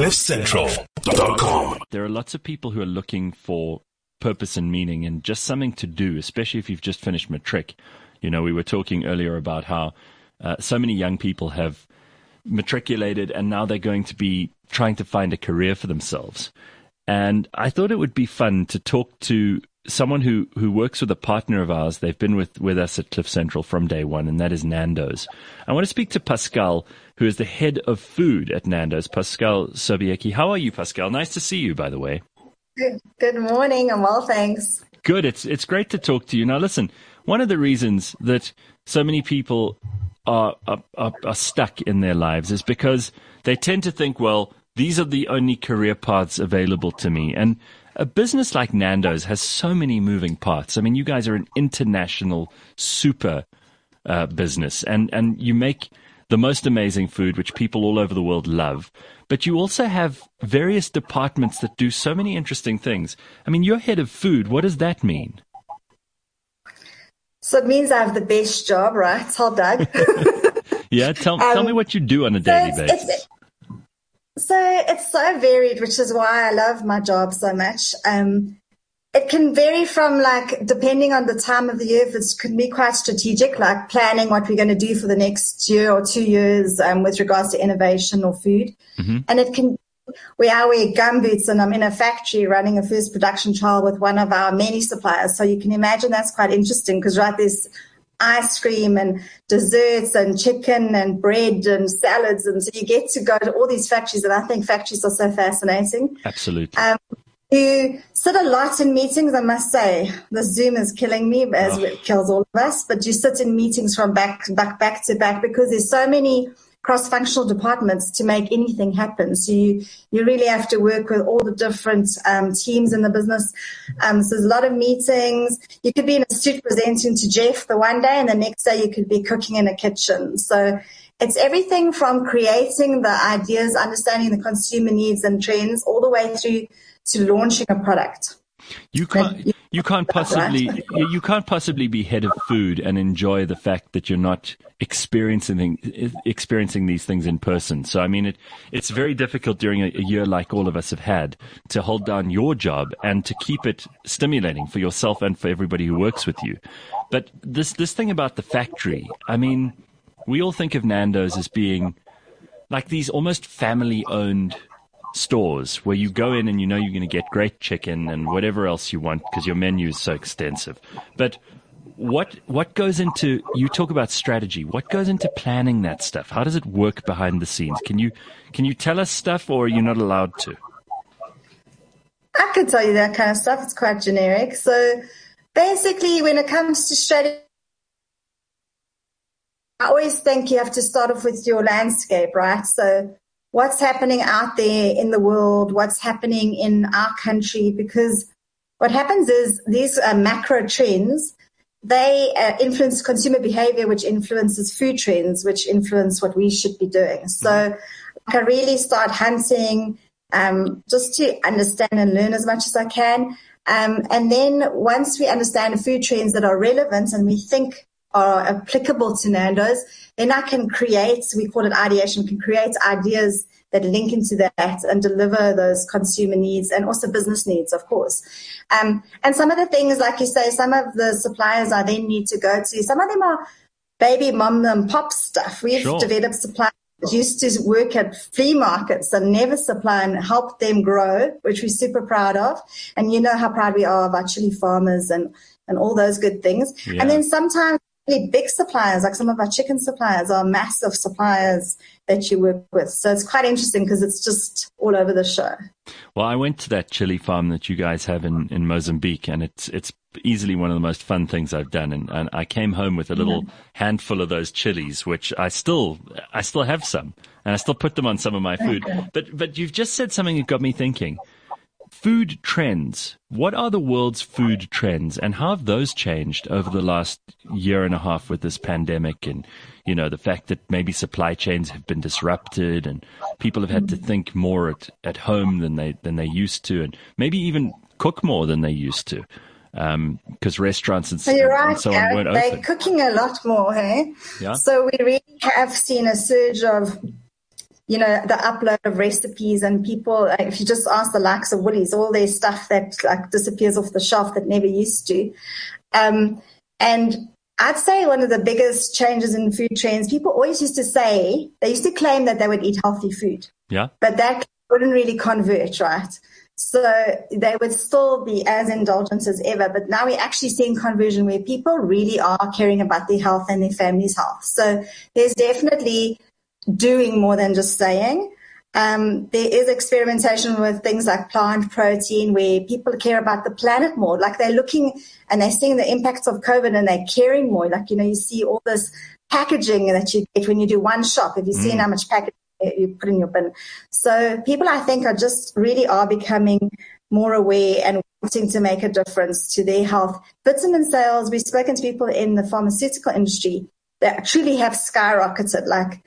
CliffCentral.com. There are lots of people who are looking for purpose and meaning and just something to do, especially if you've just finished matric. You know, we were talking earlier about how uh, so many young people have matriculated and now they're going to be trying to find a career for themselves. And I thought it would be fun to talk to someone who, who works with a partner of ours. They've been with, with us at Cliff Central from day one, and that is Nando's. I want to speak to Pascal, who is the head of food at Nando's, Pascal Sobieki. How are you, Pascal? Nice to see you, by the way. Good, good morning, and well, thanks. Good. It's, it's great to talk to you. Now, listen, one of the reasons that so many people are, are, are stuck in their lives is because they tend to think, well, these are the only career paths available to me. And a business like Nando's has so many moving parts. I mean, you guys are an international super uh, business, and and you make the most amazing food, which people all over the world love. But you also have various departments that do so many interesting things. I mean, you're head of food. What does that mean? So it means I have the best job, right? Tell Doug. yeah, tell, um, tell me um, what you do on a daily so basis. It's, so it's so varied, which is why I love my job so much. Um, it can vary from like depending on the time of the year. If it can be quite strategic, like planning what we're going to do for the next year or two years um, with regards to innovation or food, mm-hmm. and it can. We are wear gumboots, and I'm in a factory running a first production trial with one of our many suppliers. So you can imagine that's quite interesting because right there's ice cream and desserts and chicken and bread and salads. And so you get to go to all these factories. And I think factories are so fascinating. Absolutely. Um, you sit a lot in meetings, I must say. The Zoom is killing me, as oh. it kills all of us. But you sit in meetings from back, back, back to back because there's so many cross-functional departments to make anything happen. So you, you really have to work with all the different um, teams in the business. Um, so there's a lot of meetings. You could be in a suit presenting to Jeff the one day and the next day you could be cooking in a kitchen. So it's everything from creating the ideas, understanding the consumer needs and trends all the way through to launching a product. You can't you can't possibly you can't possibly be head of food and enjoy the fact that you're not experiencing experiencing these things in person. So I mean it it's very difficult during a, a year like all of us have had to hold down your job and to keep it stimulating for yourself and for everybody who works with you. But this this thing about the factory, I mean, we all think of Nando's as being like these almost family owned stores where you go in and you know you're going to get great chicken and whatever else you want because your menu is so extensive. But what what goes into you talk about strategy? What goes into planning that stuff? How does it work behind the scenes? Can you can you tell us stuff or are you not allowed to? I can tell you that kind of stuff. It's quite generic. So basically when it comes to strategy I always think you have to start off with your landscape, right? So what's happening out there in the world, what's happening in our country, because what happens is these uh, macro trends, they uh, influence consumer behavior, which influences food trends, which influence what we should be doing. So I can really start hunting um, just to understand and learn as much as I can. Um, and then once we understand food trends that are relevant and we think are applicable to Nando's, then I can create, we call it ideation, can create ideas that link into that and deliver those consumer needs and also business needs, of course. Um, and some of the things, like you say, some of the suppliers I then need to go to, some of them are baby mom and pop stuff. We've sure. developed suppliers used to work at flea markets and never supply and help them grow, which we're super proud of. And you know how proud we are of our chili farmers and, and all those good things. Yeah. And then sometimes really big suppliers, like some of our chicken suppliers are massive suppliers that you work with. So it's quite interesting because it's just all over the show. Well, I went to that chili farm that you guys have in, in Mozambique and it's, it's easily one of the most fun things I've done. And, and I came home with a little yeah. handful of those chilies, which I still, I still have some and I still put them on some of my food. Okay. But, but you've just said something that got me thinking food trends. What are the world's food trends and how have those changed over the last year and a half with this pandemic and, you know, the fact that maybe supply chains have been disrupted and people have had to think more at, at home than they, than they used to and maybe even cook more than they used to because um, restaurants and, so, you're right, so on weren't They're open. cooking a lot more, hey? Yeah. So we really have seen a surge of you know, the upload of recipes and people, if you just ask the likes of Woolies, all their stuff that like disappears off the shelf that never used to. Um, and I'd say one of the biggest changes in food trends, people always used to say, they used to claim that they would eat healthy food. Yeah. But that wouldn't really convert, right? So they would still be as indulgent as ever. But now we're actually seeing conversion where people really are caring about their health and their family's health. So there's definitely doing more than just saying. Um, there is experimentation with things like plant protein where people care about the planet more. Like they're looking and they're seeing the impacts of COVID and they're caring more. Like, you know, you see all this packaging that you get when you do one shop. If you've mm. seen how much packaging you put in your bin. So people, I think, are just really are becoming more aware and wanting to make a difference to their health. Vitamin sales, we've spoken to people in the pharmaceutical industry that truly have skyrocketed. Like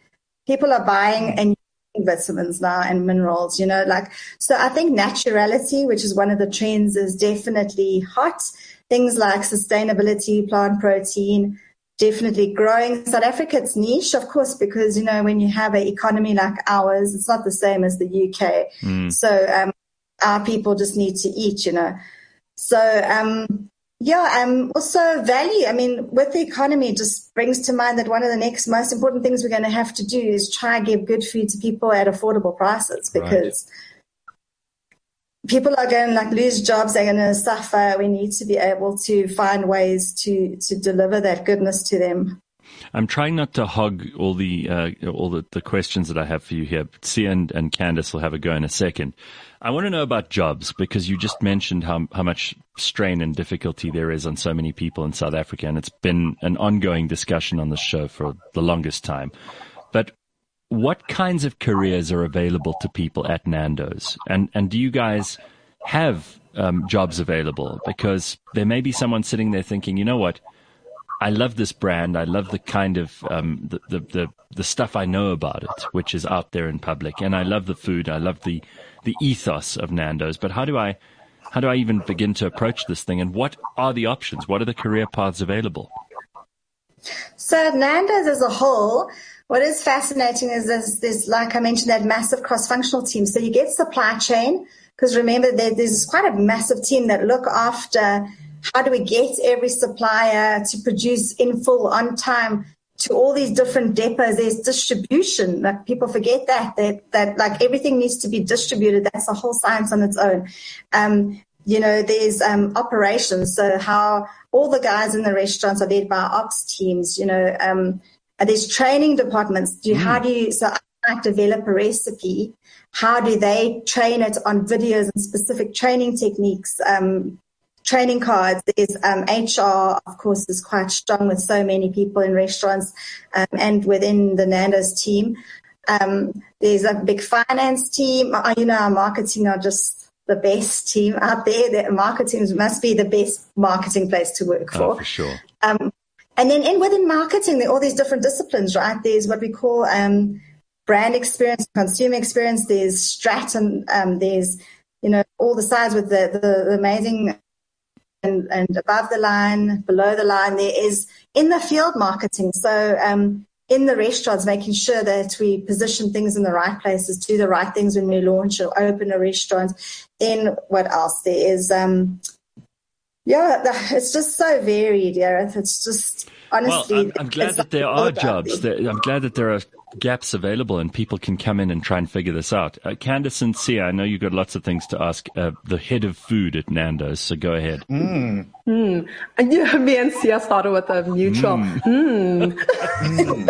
people are buying and using vitamins now and minerals, you know, like, so I think naturality, which is one of the trends, is definitely hot. Things like sustainability, plant protein, definitely growing. South Africa, it's niche, of course, because, you know, when you have an economy like ours, it's not the same as the UK. Mm. So, um, our people just need to eat, you know. So, um, yeah, um, also value. I mean, with the economy, it just brings to mind that one of the next most important things we're going to have to do is try and give good food to people at affordable prices because right. people are going to like lose jobs. They're going to suffer. We need to be able to find ways to to deliver that goodness to them. I'm trying not to hog all the uh, all the, the questions that I have for you here. Sia and, and Candice will have a go in a second. I want to know about jobs because you just mentioned how, how much strain and difficulty there is on so many people in South Africa. And it's been an ongoing discussion on the show for the longest time. But what kinds of careers are available to people at Nando's? And, and do you guys have um, jobs available? Because there may be someone sitting there thinking, you know what? I love this brand. I love the kind of um, the, the, the the stuff I know about it, which is out there in public, and I love the food. I love the the ethos of Nando's. But how do I how do I even begin to approach this thing? And what are the options? What are the career paths available? So Nando's as a whole, what is fascinating is there's like I mentioned, that massive cross-functional team. So you get supply chain, because remember there's quite a massive team that look after how do we get every supplier to produce in full on time to all these different depots? There's distribution like people forget that that that like everything needs to be distributed. That's a whole science on its own. Um, you know there's um, operations. So how all the guys in the restaurants are led by ops teams you know um, there's training departments. Do mm. how do you so I develop a recipe. How do they train it on videos and specific training techniques? Um, training cards. There's um, HR, of course, is quite strong with so many people in restaurants um, and within the Nando's team. Um, there's a big finance team. Uh, you know, our marketing are just the best team out there. The marketing must be the best marketing place to work for. Oh, for sure. Um, and then in within marketing, there are all these different disciplines, right? There's what we call um, brand experience, consumer experience. There's Stratton. Um, there's you know all the sides with the, the, the amazing and, and above the line, below the line, there is in the field marketing. So um, in the restaurants, making sure that we position things in the right places, do the right things when we launch or open a restaurant. Then what else? There is, um, yeah, it's just so varied, Gareth. It's just honestly. Well, I'm, I'm glad that there are jobs. I'm glad that there are gaps available and people can come in and try and figure this out. Uh, Candice and Sia, I know you've got lots of things to ask uh, the head of food at Nando's, so go ahead. Mm. Mm. Yeah, me and Sia started with a mutual. Mm. mm.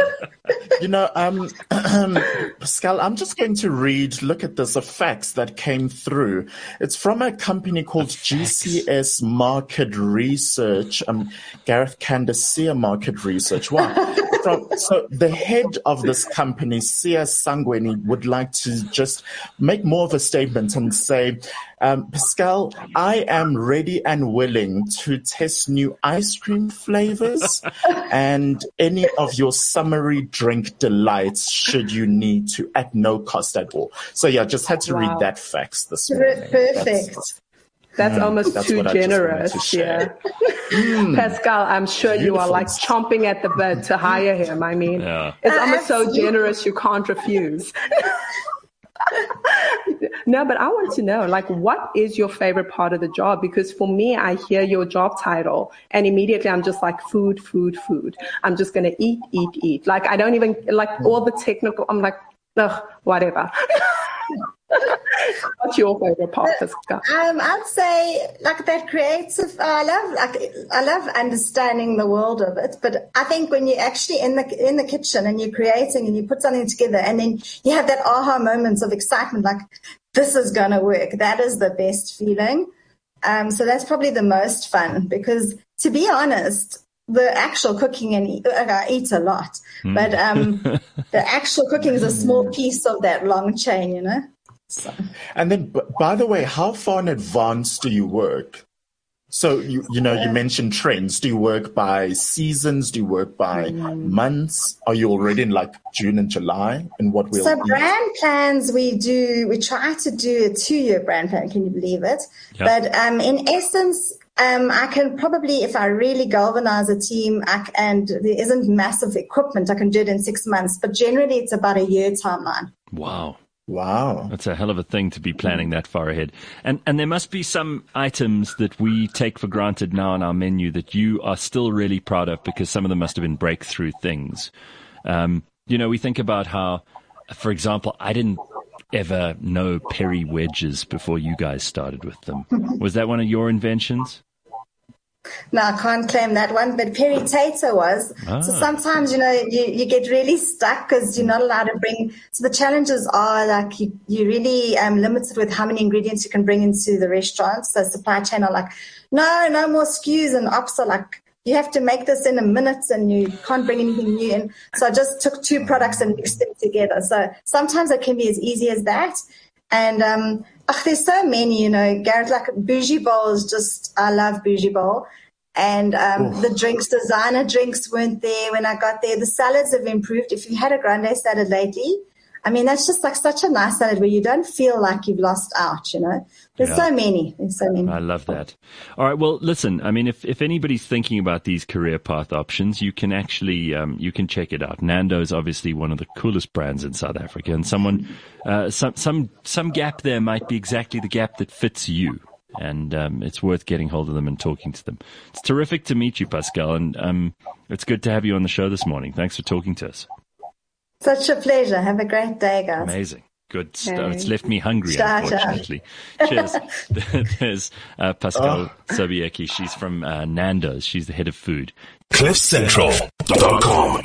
you know, um, Pascal, I'm just going to read, look at this, the facts that came through. It's from a company called GCS Market Research, um, Gareth Candice Sia Market Research. Wow. from, so the head of this company, Sia Sangweni, would like to just make more of a statement and say, um, Pascal, I am ready and willing to test new ice cream flavors and any of your summery drink delights should you need to at no cost at all. So yeah, just had to wow. read that fax this morning. Perfect. That's, That's hmm. almost That's too what I just wanted generous. to share. Yeah. Hmm. Pascal, I'm sure you are like chomping at the bit to hire him. I mean, Yeah. it's almost so generous you can't refuse. no, but I want to know, like, what is your favorite part of the job? Because for me, I hear your job title and immediately I'm just like, food, food, food. I'm just going to eat, eat, eat. Like, I don't even, like, all the technical, I'm like, ugh, whatever. What's your favorite part, Pascal? Um, I'd say like that creative. I love like I love understanding the world of it. But I think when you're actually in the in the kitchen and you're creating and you put something together and then you have that aha moments of excitement, like this is gonna work. That is the best feeling. Um, so that's probably the most fun because to be honest, the actual cooking and eat, like, I eat a lot, but um, the actual cooking is a small piece of that long chain, you know. So. And then, b- by the way, how far in advance do you work? So you you know you mentioned trends. Do you work by seasons? Do you work by months? Are you already in like June and July? And what will So brand plans we do we try to do a two year brand plan. Can you believe it? Yeah. But um, in essence, um, I can probably if I really galvanize a team I, c- and there isn't massive equipment, I can do it in six months. But generally, it's about a year timeline. Wow. Wow. That's a hell of a thing to be planning that far ahead. And and there must be some items that we take for granted now on our menu that you are still really proud of because some of them must have been breakthrough things. Um, you know, we think about how, for example, I didn't ever know peri wedges before you guys started with them. Was that one of your inventions? No, I can't claim that one, but Perry Tater was. So Ah. sometimes, you know, you, you get really stuck because you're not allowed to bring. So the challenges are like you, you're really um, limited with how many ingredients you can bring into the restaurant. So supply chain are like, no, no more SKUs, and ops are like, you have to make this in a minute and you can't bring anything new in. So I just took two products and mixed them together. So sometimes it can be as easy as that. And um, ugh, there's so many, you know, Gareth, like Bougie Bowl is just, I love Bougie Bowl. And um, the drinks, designer drinks weren't there when I got there. The salads have improved. If you had a grande salad lately, I mean, that's just like such a nice salad where you don't feel like you've lost out, you know? There's Yeah. so many. There's so many. I love that. All right. Well, listen. I mean, if if anybody's thinking about these career path options, you can actually um, you can check it out. Nando's obviously one of the coolest brands in South Africa, and someone uh, some some some gap there might be exactly the gap that fits you. And um, it's worth getting hold of them and talking to them. It's terrific to meet you, Pascal, and um, it's good to have you on the show this morning. Thanks for talking to us. Such a pleasure. Have a great day, guys. Amazing. Good stuff. Okay. It's left me hungry, Ciao, ciao. unfortunately. Cheers. There's uh, Pascal Sabieki. She's from uh, Nando's. She's the head of food. CliffCentral.com.